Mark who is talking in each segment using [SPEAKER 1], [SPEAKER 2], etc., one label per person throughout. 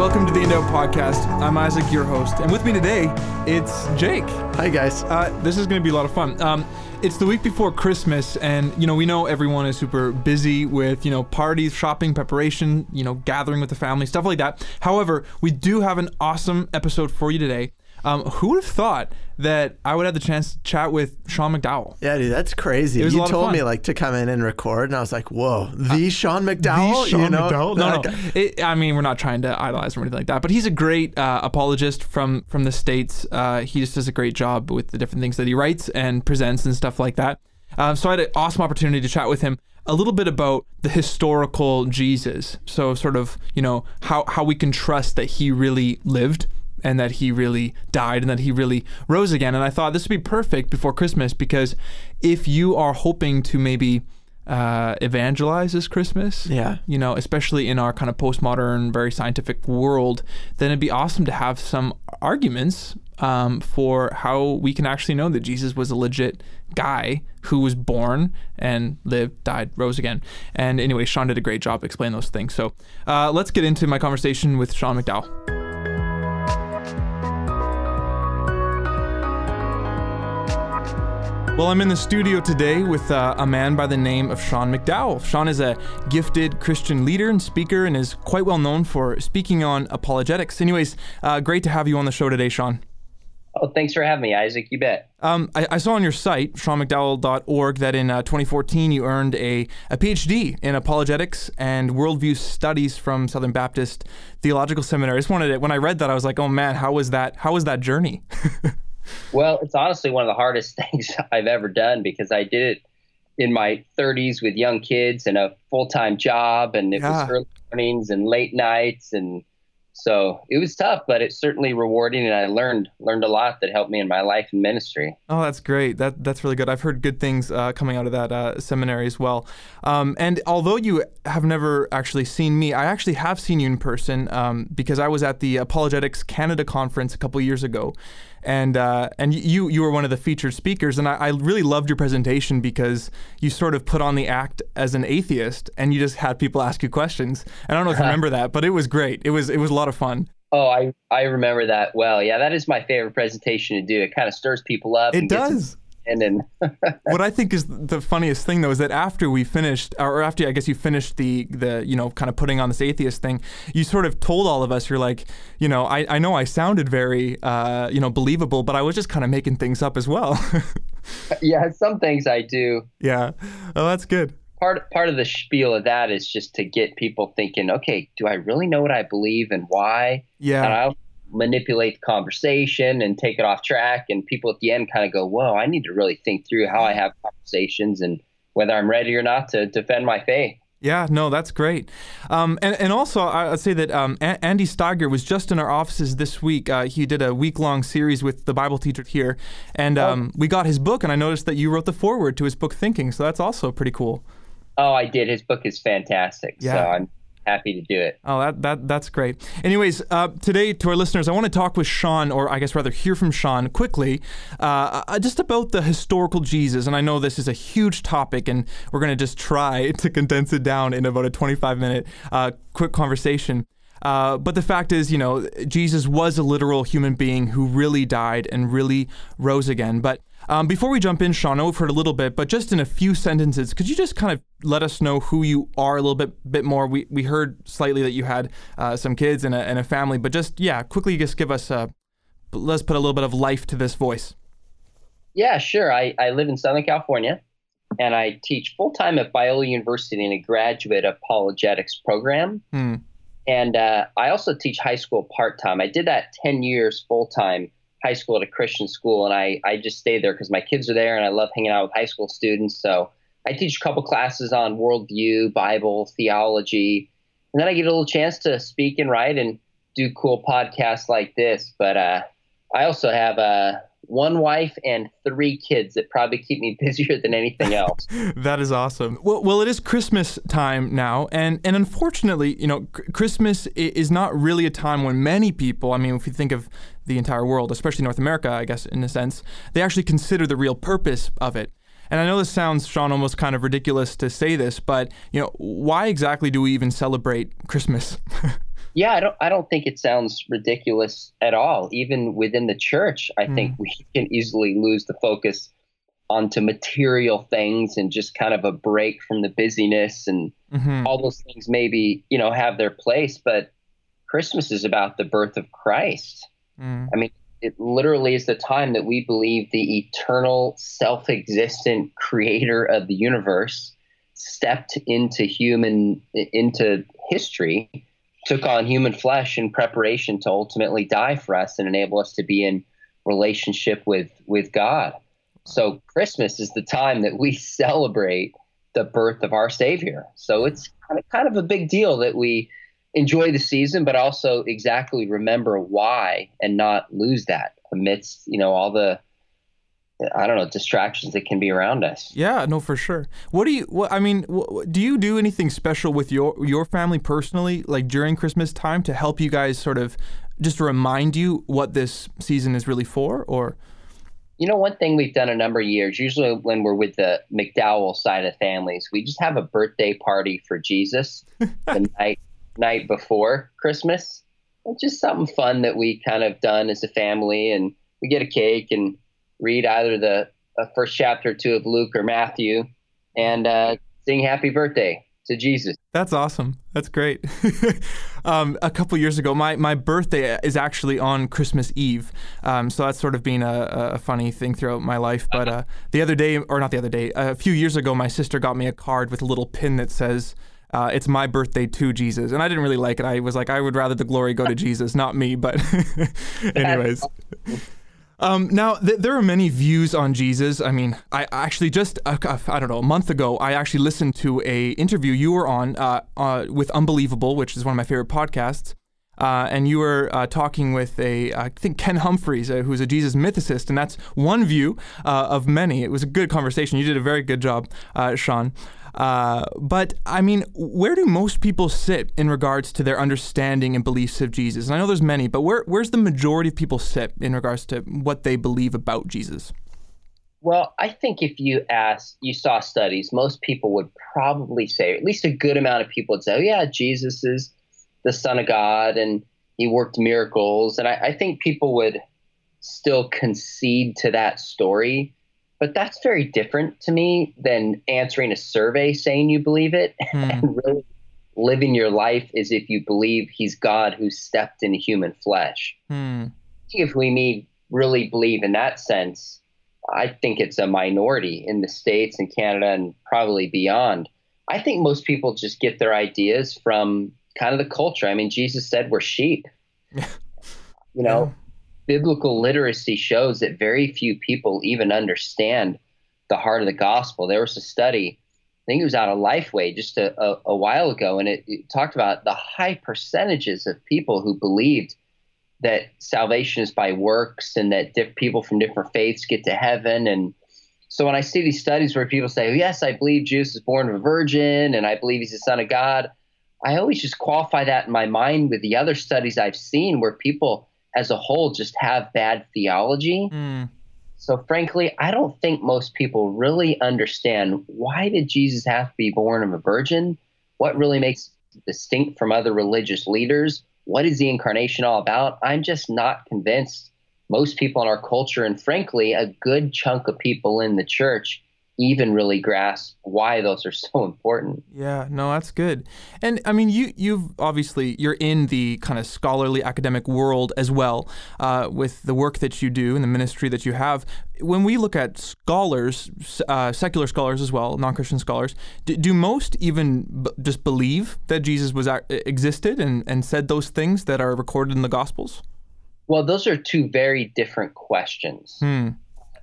[SPEAKER 1] welcome to the In Doubt Podcast. I'm Isaac, your host, and with me today, it's Jake.
[SPEAKER 2] Hi, guys.
[SPEAKER 1] Uh, this is going to be a lot of fun. Um, it's the week before Christmas, and you know we know everyone is super busy with you know parties, shopping, preparation, you know gathering with the family, stuff like that. However, we do have an awesome episode for you today. Um, who would have thought that I would have the chance to chat with Sean McDowell?
[SPEAKER 2] Yeah, dude, that's crazy.
[SPEAKER 1] It was a
[SPEAKER 2] you told me like to come in and record, and I was like, "Whoa, the Sean McDowell."
[SPEAKER 1] The Sean
[SPEAKER 2] you know?
[SPEAKER 1] McDowell? No, no. It, I mean, we're not trying to idolize him or anything like that. But he's a great uh, apologist from from the states. Uh, he just does a great job with the different things that he writes and presents and stuff like that. Um, so I had an awesome opportunity to chat with him a little bit about the historical Jesus. So sort of you know how how we can trust that he really lived and that he really died and that he really rose again. And I thought this would be perfect before Christmas because if you are hoping to maybe uh, evangelize this Christmas,
[SPEAKER 2] Yeah.
[SPEAKER 1] you know, especially in our kind of postmodern, very scientific world, then it'd be awesome to have some arguments um, for how we can actually know that Jesus was a legit guy who was born and lived, died, rose again. And anyway, Sean did a great job explaining those things. So uh, let's get into my conversation with Sean McDowell. Well, I'm in the studio today with uh, a man by the name of Sean McDowell. Sean is a gifted Christian leader and speaker and is quite well known for speaking on apologetics. Anyways, uh, great to have you on the show today, Sean.
[SPEAKER 3] Oh, thanks for having me, Isaac. You bet.
[SPEAKER 1] Um, I, I saw on your site, seanmcdowell.org, that in uh, 2014 you earned a, a PhD in apologetics and worldview studies from Southern Baptist Theological Seminary. I just wanted to, when I read that, I was like, oh man, how was that? How was that journey?
[SPEAKER 3] Well, it's honestly one of the hardest things I've ever done because I did it in my 30s with young kids and a full time job, and it
[SPEAKER 1] Yeah.
[SPEAKER 3] was early mornings and late nights, and so it was tough, but it's certainly rewarding, and I learned learned a lot that helped me in my life and ministry.
[SPEAKER 1] Oh, that's great. That that's really good. I've heard good things uh, coming out of that uh, seminary as well. Um, and although you have never actually seen me, I actually have seen you in person um, because I was at the Apologetics Canada conference a couple years ago, and uh, and you you were one of the featured speakers, and I, I really loved your presentation because you sort of put on the act as an atheist, and you just had people ask you questions. And I don't know if you remember that, but it was great. It was it was a lot of fun.
[SPEAKER 3] Oh, I I remember that well. Yeah, that is my favorite presentation to do. It kind of stirs people up.
[SPEAKER 1] It
[SPEAKER 3] and gets and
[SPEAKER 1] what I think is the funniest thing though is that after we finished, or after I guess you finished the the you know kind of putting on this atheist thing, you sort of told all of us you're like, you know, I, I know I sounded very uh, you know believable, but I was just kind of making things up as well.
[SPEAKER 3] yeah, some things I do.
[SPEAKER 1] yeah, oh that's good.
[SPEAKER 3] part part of the spiel of that is just to get people thinking, okay, do I really know what I believe and why? And
[SPEAKER 1] Yeah,
[SPEAKER 3] I'll manipulate the conversation and take it off track. And people at the end kind of go, whoa, I need to really think through how I have conversations and whether I'm ready or not to defend my faith.
[SPEAKER 1] yeah, no, that's great. Um, and and also I'd say that um, A- Andy Steiger was just in our offices this week. Uh, he did a week long series with the Bible teacher here, and um, we got his book, and I noticed that you wrote the foreword to his book Thinking, so that's also pretty cool.
[SPEAKER 3] Oh, I did. His book is fantastic. So
[SPEAKER 1] Yeah.
[SPEAKER 3] I'm happy to do it.
[SPEAKER 1] Oh, that, that that's great. Anyways, uh, today to our listeners, I want to talk with Sean, or I guess rather hear from Sean quickly, uh, just about the historical Jesus. And I know this is a huge topic, and we're going to just try to condense it down in about a 25 minute uh, quick conversation. Uh, but the fact is, you know, Jesus was a literal human being who really died and really rose again. But um, before we jump in, Sean, I know we've heard a little bit, but just in a few sentences, could you just kind of let us know who you are a little bit bit more? We, we heard slightly that you had uh, some kids and a, and a family, but just, yeah, quickly just give us a, let's put a little bit of life to this voice.
[SPEAKER 3] Yeah, sure. I, I live in Southern California and I teach full time at Biola University in a graduate apologetics program.
[SPEAKER 1] Hmm.
[SPEAKER 3] And uh, I also teach high school part time. I did that 10 years full time high school at a Christian school. And I, I just stayed there because my kids are there and I love hanging out with high school students. So I teach a couple classes on worldview, Bible, theology. And then I get a little chance to speak and write and do cool podcasts like this. But uh, I also have a one wife and three kids that probably keep me busier than anything else.
[SPEAKER 1] that is awesome. Well, well, it is Christmas time now, and and unfortunately, you know, Christmas is not really a time when many people. I mean, if you think of the entire world, especially North America, I guess in a sense, they actually consider the real purpose of it. And I know this sounds, Sean, almost kind of ridiculous to say this, but you know, why exactly do we even celebrate Christmas?
[SPEAKER 3] yeah, I don't. I don't think it sounds ridiculous at all. Even within the church, I mm. think we can easily lose the focus onto material things and just kind of a break from the busyness and mm-hmm. all those things. Maybe you know have their place, but Christmas is about the birth of Christ. Mm. I mean, it literally is the time that we believe the eternal, self existent creator of the universe stepped into human, into history, took on human flesh in preparation to ultimately die for us and enable us to be in relationship with, with God. So Christmas is the time that we celebrate the birth of our Savior. So it's kind of, kind of a big deal that we enjoy the season, but also exactly remember why and not lose that amidst you know all the I don't know distractions that can be around us.
[SPEAKER 1] Yeah, no, for sure. What do you? What, I mean, what, do you do anything special with your your family personally, like during Christmas time, to help you guys sort of just remind you what this season is really for, or?
[SPEAKER 3] You know, one thing we've done a number of years, usually when we're with the McDowell side of families, we just have a birthday party for Jesus the night night before Christmas. It's just something fun that we kind of done as a family, and we get a cake and read either the uh, first chapter or two of Luke or Matthew, and uh, sing Happy Birthday to Jesus.
[SPEAKER 1] That's awesome. That's great. um, a couple years ago, my, my birthday is actually on Christmas Eve. Um, so that's sort of been a, a, funny thing throughout my life. But uh, the other day, or not the other day, a few years ago, my sister got me a card with a little pin that says, uh, it's my birthday to Jesus. And I didn't really like it. I was like, I would rather the glory go to Jesus, not me. But, anyways. Um, now, th- there are many views on Jesus. I mean, I actually just, uh, I don't know, a month ago, I actually listened to a interview you were on uh, uh, with Unbelievable, which is one of my favorite podcasts. Uh, and you were uh, talking with a, I think Ken Humphreys, uh, who's a Jesus mythicist, and that's one view uh, of many. It was a good conversation. You did a very good job, uh, Sean. Uh, but I mean, where do most people sit in regards to their understanding and beliefs of Jesus? And I know there's many, but where where's the majority of people sit in regards to what they believe about Jesus?
[SPEAKER 3] Well, I think if you ask, you saw studies, most people would probably say, at least a good amount of people would say, oh, yeah, Jesus is the Son of God and he worked miracles. And I, I think people would still concede to that story. But that's very different to me than answering a survey saying you believe it hmm. and really living your life as if you believe he's God who stepped in human flesh. Hmm. If we need really believe in that sense, I think it's a minority in the States and Canada and probably beyond. I think most people just get their ideas from kind of the culture. I mean, Jesus said we're sheep. you know. Biblical literacy shows that very few people even understand the heart of the gospel. There was a study, I think it was out of Lifeway just a, a, a while ago, and it, it talked about the high percentages of people who believed that salvation is by works and that diff- people from different faiths get to heaven and so when I see these studies where people say, "Yes, I believe Jesus is born of a virgin, and I believe he's the Son of God," I always just qualify that in my mind with the other studies I've seen where people as a whole just have bad theology. Mm. So frankly, I don't think most people really understand why did Jesus have to be born of a virgin? What really makes distinct from other religious leaders? What is the incarnation all about? I'm just not convinced most people in our culture and frankly a good chunk of people in the church even really grasp why those are so important.
[SPEAKER 1] Yeah, no, that's good. And I mean, you you've obviously you're in the kind of scholarly academic world as well uh, with the work that you do and the ministry that you have. When we look at scholars, uh, secular scholars as well, non-Christian scholars, do, do most even b- just believe that Jesus was existed and, and said those things that are recorded in the Gospels?
[SPEAKER 3] Well, those are two very different questions. Hmm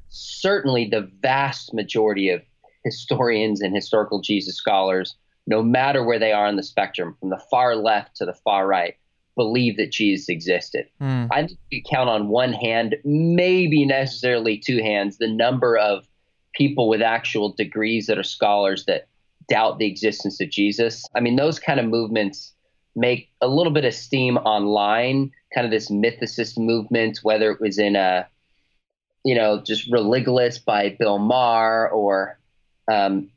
[SPEAKER 3] certainly the vast majority of historians and historical Jesus scholars, no matter where they are on the spectrum, from the far left to the far right, believe that Jesus existed.
[SPEAKER 1] Mm.
[SPEAKER 3] I think you count on one hand, maybe necessarily two hands, the number of people with actual degrees that are scholars that doubt the existence of Jesus. I mean, those kind of movements make a little bit of steam online, kind of this mythicist movement, whether it was in a, you know, just Religulous by Bill Maher or um,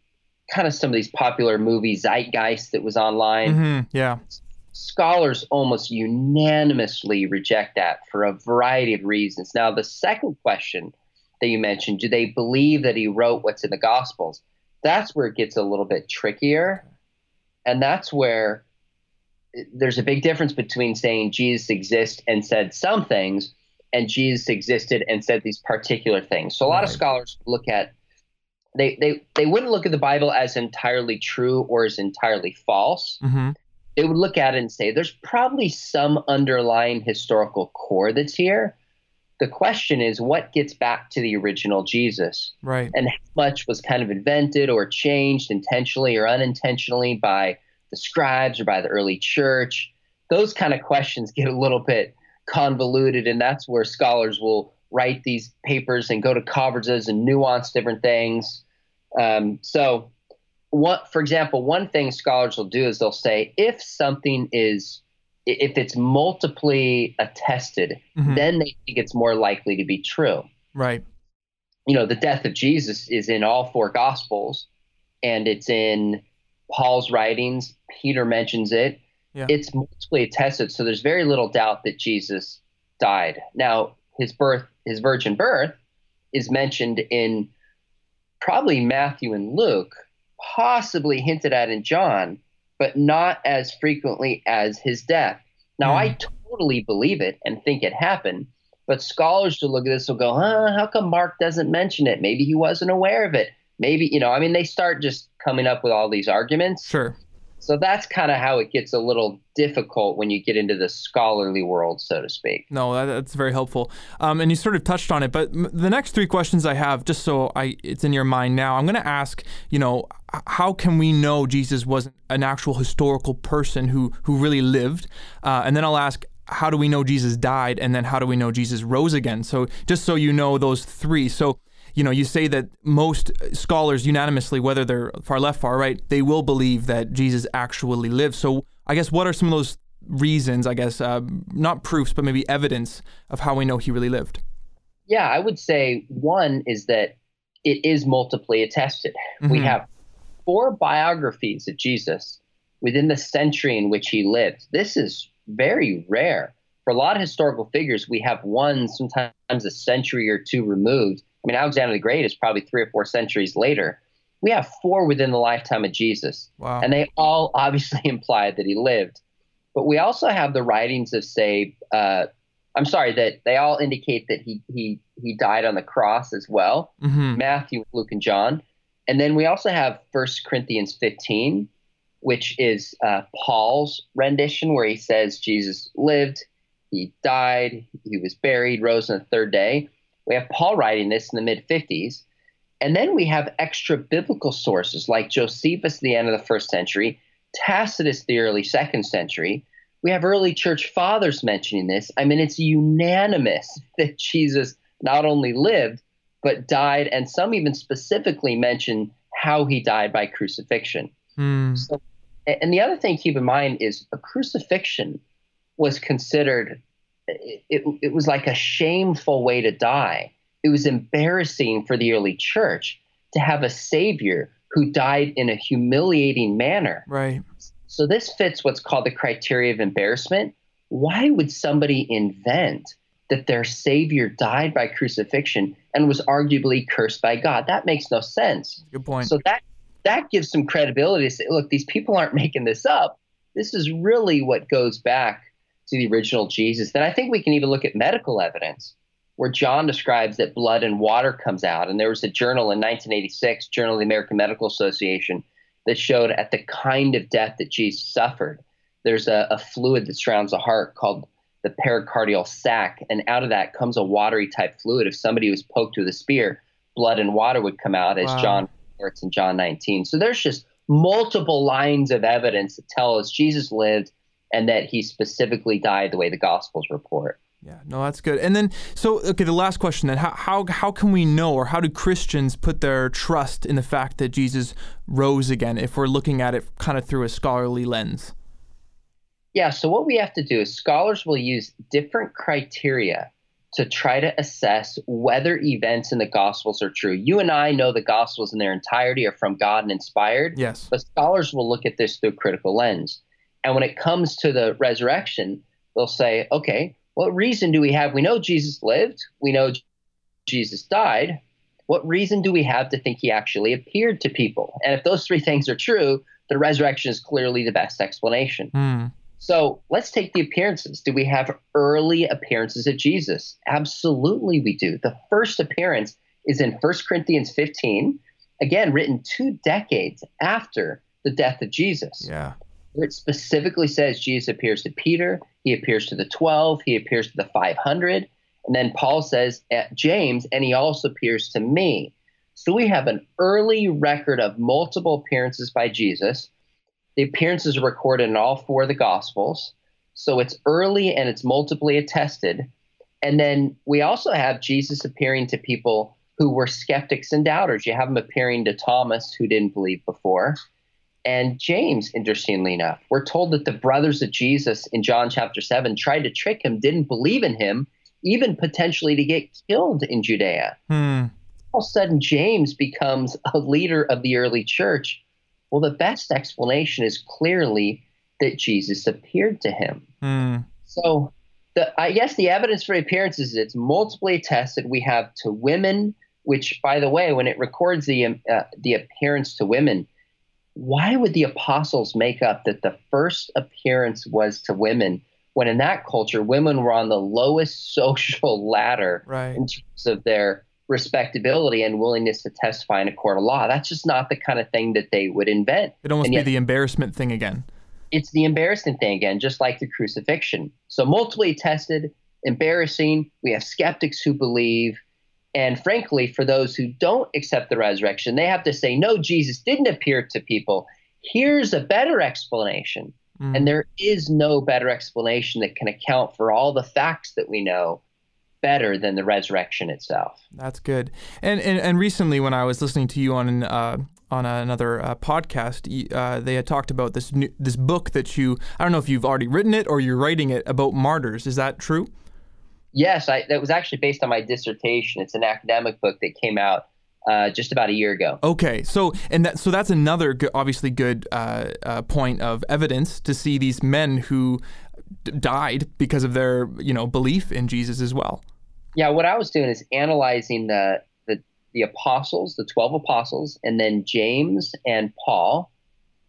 [SPEAKER 3] kind of some of these popular movies, Zeitgeist that was online.
[SPEAKER 1] Mm-hmm. Yeah.
[SPEAKER 3] Scholars almost unanimously reject that for a variety of reasons. Now, the second question that you mentioned, do they believe that he wrote what's in the Gospels? That's where it gets a little bit trickier. And that's where there's a big difference between saying Jesus exists and said some things and Jesus existed and said these particular things. So a lot
[SPEAKER 1] Right.
[SPEAKER 3] of scholars look at they, they they wouldn't look at the Bible as entirely true or as entirely false.
[SPEAKER 1] Mm-hmm.
[SPEAKER 3] They would look at it and say there's probably some underlying historical core that's here. The question is what gets back to the original Jesus
[SPEAKER 1] Right.
[SPEAKER 3] and how much was kind of invented or changed intentionally or unintentionally by the scribes or by the early church. Those kind of questions get a little bit convoluted, and that's where scholars will write these papers and go to conferences and nuance different things. Um, so, what, for example, one thing scholars will do is they'll say if something is if it's multiply attested,
[SPEAKER 1] Mhm.
[SPEAKER 3] then they think it's more likely to be true
[SPEAKER 1] Right.
[SPEAKER 3] you know, the death of Jesus is in all four gospels and it's in Paul's writings. Peter mentions it.
[SPEAKER 1] Yeah.
[SPEAKER 3] It's multiply attested. So there's very little doubt that Jesus died. Now, his birth, his virgin birth, is mentioned in probably Matthew and Luke, possibly hinted at in John, but not as frequently as his death. Now,
[SPEAKER 1] Hmm.
[SPEAKER 3] I totally believe it and think it happened, but scholars who look at this will go, huh, how come Mark doesn't mention it? Maybe he wasn't aware of it. Maybe, you know, I mean, they start just coming up with all these arguments.
[SPEAKER 1] Sure.
[SPEAKER 3] So that's kind of how it gets a little difficult when you get into the scholarly world, so to speak.
[SPEAKER 1] No, that, that's very helpful. Um, and you sort of touched on it, but m- the next three questions I have, just so I it's in your mind now, I'm going to ask. You know, how can we know Jesus was an actual historical person who who really lived? Uh, and then I'll ask. How do we know Jesus died? And then how do we know Jesus rose again? So, just so you know those three. So, you know, you say that most scholars unanimously, whether they're far left, far right, they will believe that Jesus actually lived. So, I guess what are some of those reasons, I guess, uh, not proofs, but maybe evidence of how we know he really lived?
[SPEAKER 3] Yeah, I would say one is that it is multiply attested. We
[SPEAKER 1] Mhm.
[SPEAKER 3] have four biographies of Jesus within the century in which he lived. This is very rare. For a lot of historical figures, we have one sometimes a century or two removed. I mean, Alexander the Great is probably three or four centuries later. We have four within the lifetime of Jesus.
[SPEAKER 1] Wow.
[SPEAKER 3] And they all obviously imply that he lived. But we also have the writings of, say, uh, I'm sorry, that they all indicate that he, he, he died on the cross as well
[SPEAKER 1] hmm
[SPEAKER 3] Matthew, Luke, and John. And then we also have 1 Corinthians 15, which is uh, Paul's rendition where he says Jesus lived, he died, he was buried, rose on the third day. We have Paul writing this in the mid 50s. And then we have extra biblical sources like Josephus at the end of the first century, Tacitus the early second century. We have early church fathers mentioning this. I mean, it's unanimous that Jesus not only lived, but died, and some even specifically mention how he died by crucifixion.
[SPEAKER 1] Mm.
[SPEAKER 3] So, and the other thing to keep in mind is a crucifixion was considered, it, it, it was like a shameful way to die. It was embarrassing for the early church to have a savior who died in a humiliating manner.
[SPEAKER 1] Right.
[SPEAKER 3] So this fits what's called the criteria of embarrassment. Why would somebody invent that their savior died by crucifixion and was arguably cursed by God? That makes no sense.
[SPEAKER 1] Good point.
[SPEAKER 3] So that that gives some credibility to say, look, these people aren't making this up. This is really what goes back to the original Jesus. Then I think we can even look at medical evidence where John describes that blood and water comes out. And there was a journal in 1986, Journal of the American Medical Association, that showed at the kind of death that Jesus suffered. There's a, a fluid that surrounds the heart called the pericardial sac, and out of that comes a watery type fluid. If somebody was poked with a spear, blood and water would come out, as
[SPEAKER 1] Wow.
[SPEAKER 3] John reports in John 19. So there's just multiple lines of evidence that tell us Jesus lived, and that he specifically died the way the Gospels report.
[SPEAKER 1] Yeah, no, that's good. And then, so okay, the last question then: how how how can we know, or how do Christians put their trust in the fact that Jesus rose again? If we're looking at it kind of through a scholarly lens.
[SPEAKER 3] Yeah, so what we have to do is scholars will use different criteria to try to assess whether events in the Gospels are true. You and I know the Gospels in their entirety are from God and inspired.
[SPEAKER 1] Yes.
[SPEAKER 3] But scholars will look at this through a critical lens. And when it comes to the resurrection, they'll say, okay, what reason do we have? We know Jesus lived, we know Jesus died. What reason do we have to think he actually appeared to people? And if those three things are true, the resurrection is clearly the best explanation.
[SPEAKER 1] Mm.
[SPEAKER 3] So let's take the appearances. Do we have early appearances of Jesus? Absolutely, we do. The first appearance is in 1 Corinthians 15, again, written two decades after the death of Jesus.
[SPEAKER 1] Yeah.
[SPEAKER 3] It specifically says Jesus appears to Peter, he appears to the 12, he appears to the 500. And then Paul says at James, and he also appears to me. So we have an early record of multiple appearances by Jesus. The appearances are recorded in all four of the Gospels. So it's early and it's multiply attested. And then we also have Jesus appearing to people who were skeptics and doubters. You have him appearing to Thomas, who didn't believe before, and James, interestingly enough. We're told that the brothers of Jesus in John chapter 7 tried to trick him, didn't believe in him, even potentially to get killed in Judea.
[SPEAKER 1] Hmm.
[SPEAKER 3] All of a sudden, James becomes a leader of the early church. Well, the best explanation is clearly that Jesus appeared to him.
[SPEAKER 1] Hmm.
[SPEAKER 3] So, the, I guess the evidence for appearances is it's multiply attested. We have to women, which, by the way, when it records the uh, the appearance to women, why would the apostles make up that the first appearance was to women when in that culture women were on the lowest social ladder
[SPEAKER 1] Right.
[SPEAKER 3] in terms of their respectability and willingness to testify in a court of law? That's just not the kind of thing that they would invent.
[SPEAKER 1] It'd almost
[SPEAKER 3] And
[SPEAKER 1] be the embarrassment thing again.
[SPEAKER 3] it's the embarrassing thing again, just like the crucifixion. So multiply attested, embarrassing. We have skeptics who believe. And frankly, for those who don't accept the resurrection, they have to say, no, Jesus didn't appear to people. Here's a better explanation.
[SPEAKER 1] Mm.
[SPEAKER 3] And there is no better explanation that can account for all the facts that we know better than the resurrection itself.
[SPEAKER 1] That's good. And, and and recently, when I was listening to you on an, uh, on another uh, podcast, uh, they had talked about this new, this book that you. I don't know if you've already written it or you're writing it about martyrs. Is that true?
[SPEAKER 3] Yes, I, that was actually based on my dissertation. It's an academic book that came out uh, just about a year ago.
[SPEAKER 1] Okay, so and that so that's another good, obviously good uh, uh, point of evidence to see these men who d- died because of their you know belief in Jesus as well.
[SPEAKER 3] Yeah, what I was doing is analyzing the the, the apostles, the twelve apostles, and then James and Paul,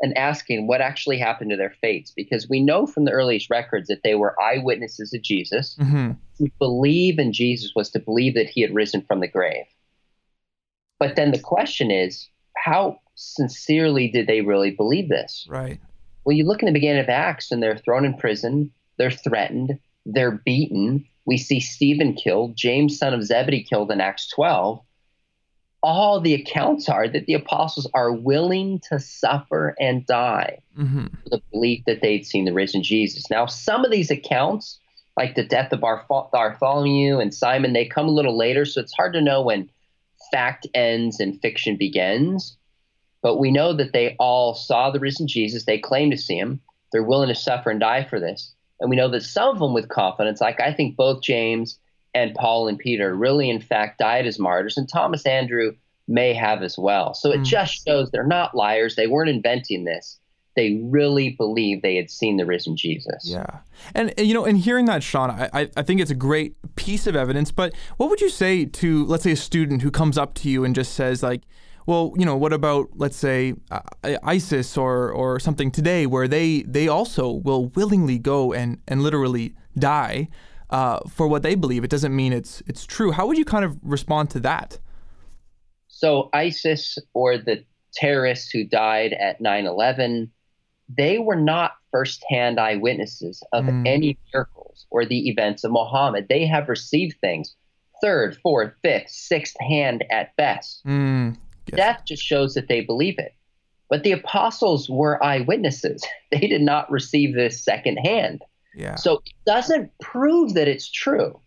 [SPEAKER 3] and asking what actually happened to their fates. Because we know from the earliest records that they were eyewitnesses of Jesus.
[SPEAKER 1] hmm
[SPEAKER 3] To believe in Jesus was to believe that he had risen from the grave. But then the question is, how sincerely did they really believe this?
[SPEAKER 1] Right.
[SPEAKER 3] Well, you look in the beginning of Acts and they're thrown in prison, they're threatened, they're beaten. We see Stephen killed, James, son of Zebedee, killed in Acts 12. All the accounts are that the apostles are willing to suffer and die
[SPEAKER 1] hmm
[SPEAKER 3] for the belief that they'd seen the risen Jesus. Now, some of these accounts, like the death of Bartholomew and Simon, they come a little later, so it's hard to know when fact ends and fiction begins. But we know that they all saw the risen Jesus. They claim to see him. They're willing to suffer and die for this. And we know that some of them with confidence, like I think both James and Paul and Peter, really in fact died as martyrs, and Thomas Andrew may have as well. So it
[SPEAKER 1] Mm.
[SPEAKER 3] just shows they're not liars. They weren't inventing this. They really believed they had seen the risen Jesus.
[SPEAKER 1] Yeah, and, and, you know, and hearing that, Sean, I, I I think it's a great piece of evidence. But what would you say to, let's say, a student who comes up to you and just says, like, well, you know, what about, let's say, uh, ISIS or or something today, where they they also will willingly go and and literally die uh, for what they believe. It doesn't mean it's it's true. How would you kind of respond to that?
[SPEAKER 3] So ISIS or the terrorists who died at 9/11, they were not firsthand eyewitnesses of
[SPEAKER 1] Mm.
[SPEAKER 3] any miracles or the events of Muhammad. They have received things third, fourth, fifth, sixth hand at best.
[SPEAKER 1] Mm, yes.
[SPEAKER 3] That just shows that they believe it. But the apostles were eyewitnesses. They did not receive this secondhand.
[SPEAKER 1] Yeah.
[SPEAKER 3] So it doesn't prove that it's true.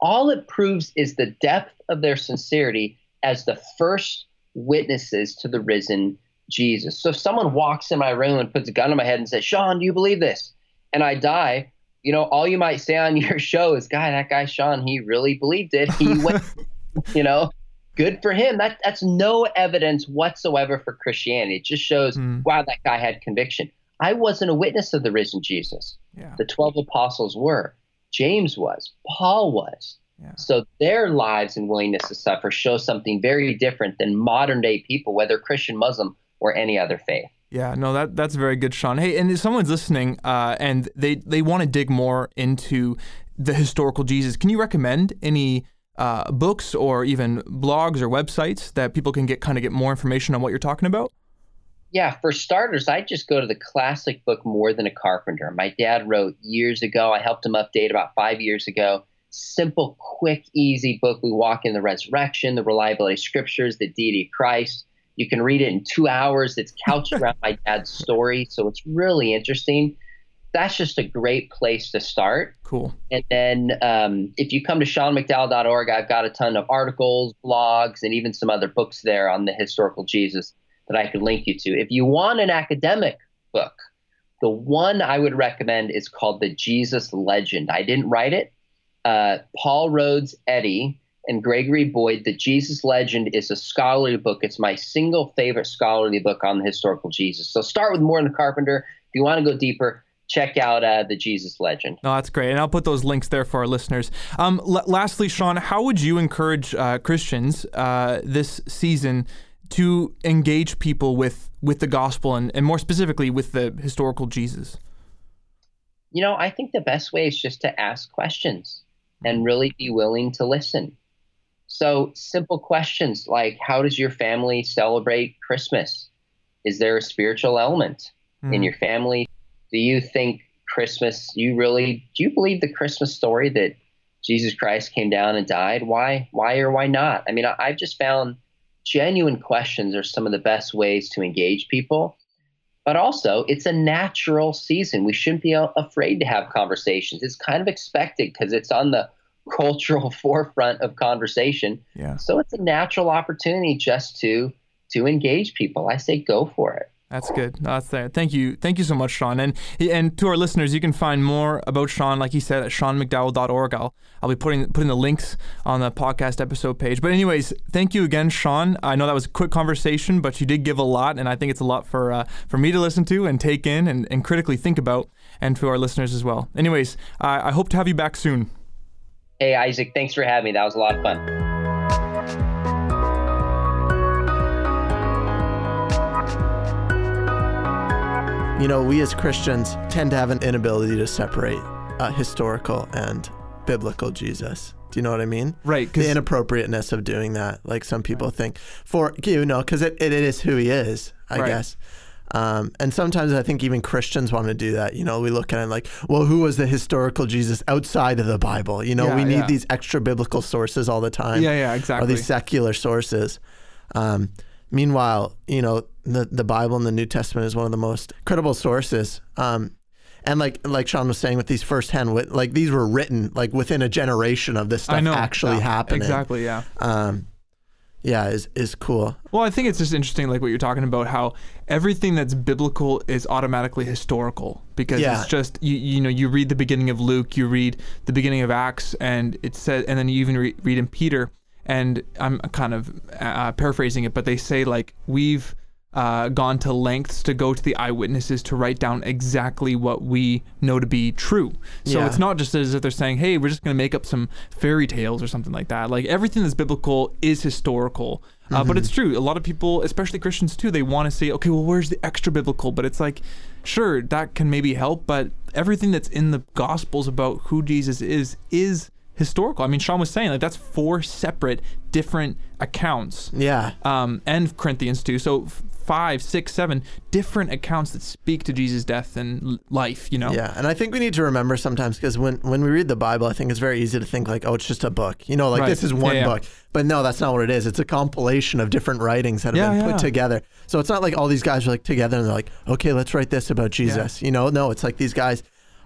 [SPEAKER 3] All it proves is the depth of their sincerity as the first witnesses to the risen Jesus. So if someone walks in my room and puts a gun on my head and says, Sean, do you believe this? And I die, you know, all you might say on your show is, guy, that guy Sean, he really believed it. He went, you know, good for him. That that's no evidence whatsoever for Christianity. It just shows,
[SPEAKER 1] Mm.
[SPEAKER 3] wow, that guy had conviction. I wasn't a witness of the risen Jesus.
[SPEAKER 1] yeah.
[SPEAKER 3] The 12 apostles were. James was. Paul was.
[SPEAKER 1] Yeah.
[SPEAKER 3] So their lives and willingness to suffer show something very different than modern day people, whether Christian, Muslim, or any other faith.
[SPEAKER 1] Yeah, no, that that's very good, Sean. Hey, and if someone's listening uh, and they they want to dig more into the historical Jesus, can you recommend any uh, books or even blogs or websites that people can get kind of get more information on what you're talking about?
[SPEAKER 3] Yeah, for starters, I just go to the classic book More Than a Carpenter. My dad wrote years ago. I helped him update about five years ago. Simple, quick, easy book. We walk in the resurrection, the reliability of scriptures, the deity of Christ. You can read it in two hours. It's couched around my dad's story, so it's really interesting. That's just a great place to start.
[SPEAKER 1] Cool.
[SPEAKER 3] And then um, if you come to seanmcdowell.org, I've got a ton of articles, blogs, and even some other books there on the historical Jesus that I could link you to. If you want an academic book, the one I would recommend is called The Jesus Legend. I didn't write it. Uh, Paul Rhodes Eddy and Gregory Boyd, The Jesus Legend is a scholarly book. It's my single favorite scholarly book on the historical Jesus. So start with a Carpenter. If you want to go deeper, check out uh, The Jesus Legend.
[SPEAKER 1] No, that's great, and I'll put those links there for our listeners. Um, l- lastly, Sean, how would you encourage uh, Christians uh, this season to engage people with with the gospel and, and more specifically with the historical Jesus?
[SPEAKER 3] you know, I think the best way is just to ask questions and really be willing to listen. So, simple questions like How does your family celebrate Christmas? Is there a spiritual element in
[SPEAKER 1] Mm.
[SPEAKER 3] your family? Do you think Christmas, you really, do you believe the Christmas story that Jesus Christ came down and died? Why, why or why not? I mean, I, I've just found genuine questions are some of the best ways to engage people but also it's a natural season. We shouldn't be afraid to have conversations. It's kind of expected because it's on the cultural forefront of conversation.
[SPEAKER 1] Yeah.
[SPEAKER 3] So it's a natural opportunity just to to engage people. I say go for it.
[SPEAKER 1] That's good. That's there. Thank you. Thank you so much, Sean. And and to our listeners, you can find more about Sean, like he said, at seanmcdowell.org. I'll I'll be putting putting the links on the podcast episode page. But anyways, thank you again, Sean. I know that was a quick conversation, but you did give a lot, and I think it's a lot for uh, for me to listen to and take in and, and critically think about, and to our listeners as well. Anyways, I I hope to have you back soon.
[SPEAKER 3] Hey Isaac, thanks for having me. That was a lot of fun.
[SPEAKER 2] You know, we as Christians tend to have an inability to separate uh, historical and biblical Jesus. Do you know what I mean?
[SPEAKER 1] Right,
[SPEAKER 2] The inappropriateness of doing that. Like some people think, for you know, because it, it is who he is, I
[SPEAKER 1] Right.
[SPEAKER 2] guess. Um, and sometimes I think even Christians want to do that. You know, we look at it like, well, who was the historical Jesus outside of the Bible? You know,
[SPEAKER 1] Yeah,
[SPEAKER 2] we need
[SPEAKER 1] yeah.
[SPEAKER 2] these extra biblical sources all the time
[SPEAKER 1] yeah, yeah, exactly.
[SPEAKER 2] or these secular sources. Um, meanwhile, you know, the the Bible and the New Testament is one of the most credible sources. Um, and like like Sean was saying with these firsthand, wit- like these were written like within a generation of this stuff
[SPEAKER 1] know
[SPEAKER 2] actually
[SPEAKER 1] Yeah,
[SPEAKER 2] happening.
[SPEAKER 1] Exactly. Yeah.
[SPEAKER 2] Um, yeah, is is cool.
[SPEAKER 1] Well, I think it's just interesting, like what you're talking about, how everything that's biblical is automatically historical because
[SPEAKER 2] Yeah.
[SPEAKER 1] it's just you, you know you read the beginning of Luke, you read the beginning of Acts, and it said, and then you even re- read in Peter, and I'm kind of uh, paraphrasing it, but they say like we've uh, gone to lengths to go to the eyewitnesses to write down exactly what we know to be true. So
[SPEAKER 2] Yeah.
[SPEAKER 1] it's not just as if they're saying, "Hey, we're just going to make up some fairy tales or something like that." Like everything that's biblical is historical. Uh, but it's true. A lot of people, especially Christians too, they want to say, "Okay, well, where's the extra biblical?" But it's like, sure, that can maybe help, but everything that's in the Gospels about who Jesus is is historical. I mean, Sean was saying like that's four separate, different accounts
[SPEAKER 2] Yeah,
[SPEAKER 1] um, and Corinthians too. So five, six, seven different accounts that speak to Jesus' death and life. You know.
[SPEAKER 2] Yeah, and I think we need to remember sometimes because when when we read the Bible, I think it's very easy to think like, oh, it's just a book. You know, like
[SPEAKER 1] Right.
[SPEAKER 2] this is one
[SPEAKER 1] Yeah, yeah.
[SPEAKER 2] book. But no, that's not what it is. It's a compilation of different writings that have
[SPEAKER 1] Yeah,
[SPEAKER 2] been put together. So it's not like all these guys are like together and they're like, okay, let's write this about Jesus. You know, no, it's like these guys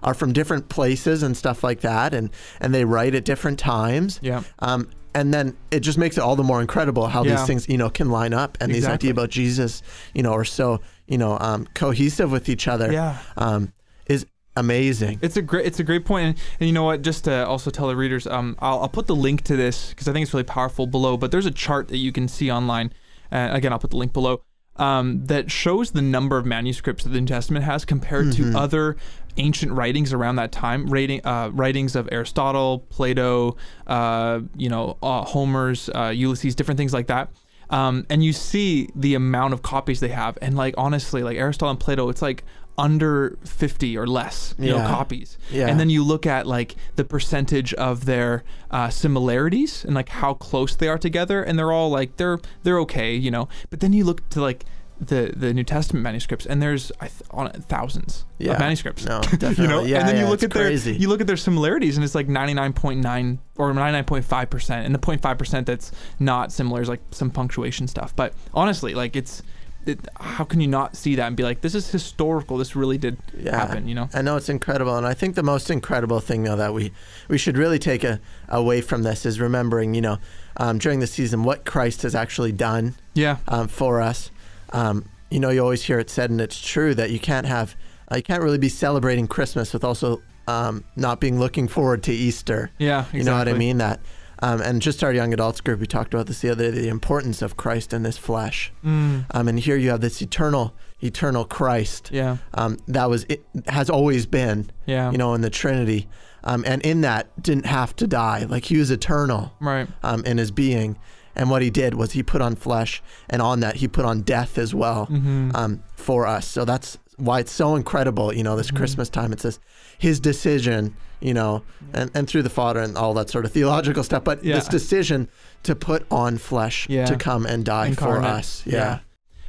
[SPEAKER 2] are from different places and stuff like that, and and they write at different times.
[SPEAKER 1] Yeah.
[SPEAKER 2] Um, and then it just makes it all the more incredible how
[SPEAKER 1] Yeah.
[SPEAKER 2] these things, you know, can line up and these ideas about Jesus, you know, are so, you know, um, cohesive with each other.
[SPEAKER 1] Yeah.
[SPEAKER 2] Um, is amazing.
[SPEAKER 1] It's a great, it's a great point, and, and you know what? Just to also tell the readers, um, I'll, I'll put the link to this because I think it's really powerful below. But there's a chart that you can see online. Uh, again, I'll put the link below. Um, that shows the number of manuscripts that the New Testament has compared
[SPEAKER 2] Mm-hmm.
[SPEAKER 1] to other ancient writings around that time. Rating, uh, writings of Aristotle, Plato, uh, you know, uh, Homer's, uh, Ulysses, different things like that. Um, and you see the amount of copies they have, and like honestly, like Aristotle and Plato, it's like under 50 or less, you know, copies.
[SPEAKER 2] Yeah.
[SPEAKER 1] And then you look at like the percentage of their uh, similarities and like how close they are together, and they're all like they're they're okay, you know. But then you look to like the the New Testament manuscripts, and there's I th- on thousands
[SPEAKER 2] Yeah.
[SPEAKER 1] of manuscripts.
[SPEAKER 2] No,
[SPEAKER 1] you know,
[SPEAKER 2] Yeah,
[SPEAKER 1] and then you look at
[SPEAKER 2] crazy.
[SPEAKER 1] their you look at their similarities, and it's like 99.9 or 99.5 percent, and the 0.5 percent that's not similar is like some punctuation stuff. But honestly, like it's. It, how can you not see that and be like, this is historical? This really did
[SPEAKER 2] Yeah.
[SPEAKER 1] happen, you know?
[SPEAKER 2] I know it's incredible, and I think the most incredible thing though that we we should really take a, away from this is remembering, you know, um, during the season what Christ has actually done
[SPEAKER 1] Yeah,
[SPEAKER 2] um, for us. Um, you know, you always hear it said, and it's true that you can't have uh, you can't really be celebrating Christmas with also um, not being looking forward to Easter.
[SPEAKER 1] yeah, exactly.
[SPEAKER 2] You know what I mean? That. Um, and just our young adults group, we talked about this the other day, the importance of Christ in this flesh.
[SPEAKER 1] Mm,
[SPEAKER 2] Um, and here you have this eternal, eternal Christ
[SPEAKER 1] yeah,
[SPEAKER 2] um, that was it has always been
[SPEAKER 1] yeah,
[SPEAKER 2] you know in the trinity um, and in that didn't have to die like he was eternal
[SPEAKER 1] right,
[SPEAKER 2] um, in his being and what he did was he put on flesh and on that he put on death as well
[SPEAKER 1] hmm
[SPEAKER 2] um, for us so that's why it's so incredible you know this
[SPEAKER 1] Mhm.
[SPEAKER 2] christmas time it says his decision you know and, and through the father and all that sort of theological stuff but
[SPEAKER 1] Yeah.
[SPEAKER 2] this decision to put on flesh
[SPEAKER 1] Yeah.
[SPEAKER 2] to come and die for us
[SPEAKER 1] Yeah.
[SPEAKER 2] yeah.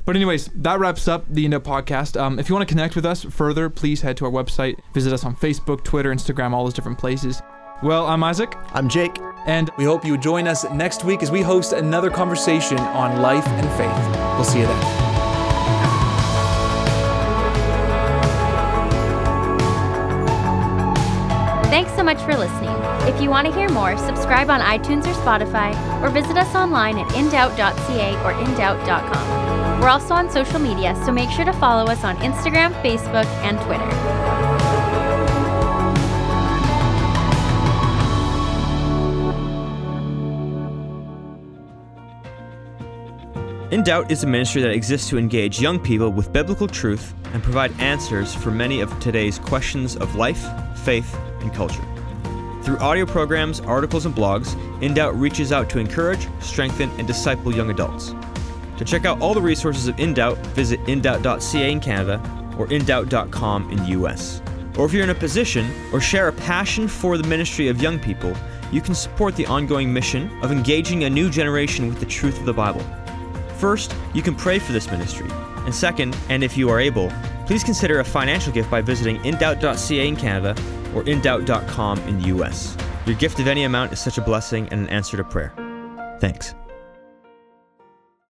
[SPEAKER 1] But anyways, that wraps up the In Doubt podcast. Um, if you want to connect with us further, please head to our website, visit us on Facebook, Twitter, Instagram, all those different places. Well, I'm Isaac,
[SPEAKER 2] i'm jake
[SPEAKER 1] and we hope you join us next week as we host another conversation on life and faith. We'll see you then.
[SPEAKER 4] Thanks so much for listening. If you want to hear more, subscribe on iTunes or Spotify, or visit us online at indoubt.ca or indoubt.com. We're also on social media, so make sure to follow us on Instagram, Facebook, and Twitter.
[SPEAKER 5] In Doubt is a ministry that exists to engage young people with biblical truth and provide answers for many of today's questions of life, faith, and culture. Through audio programs, articles, and blogs, In Doubt reaches out to encourage, strengthen, and disciple young adults. To check out all the resources of In Doubt, visit indoubt.ca in Canada or indoubt.com in the US. Or if you're in a position or share a passion for the ministry of young people, you can support the ongoing mission of engaging a new generation with the truth of the Bible. First, you can pray for this ministry. And second, and if you are able, please consider a financial gift by visiting indoubt.ca in Canada or indoubt.com in the US. Your gift of any amount is such a blessing and an answer to prayer. Thanks.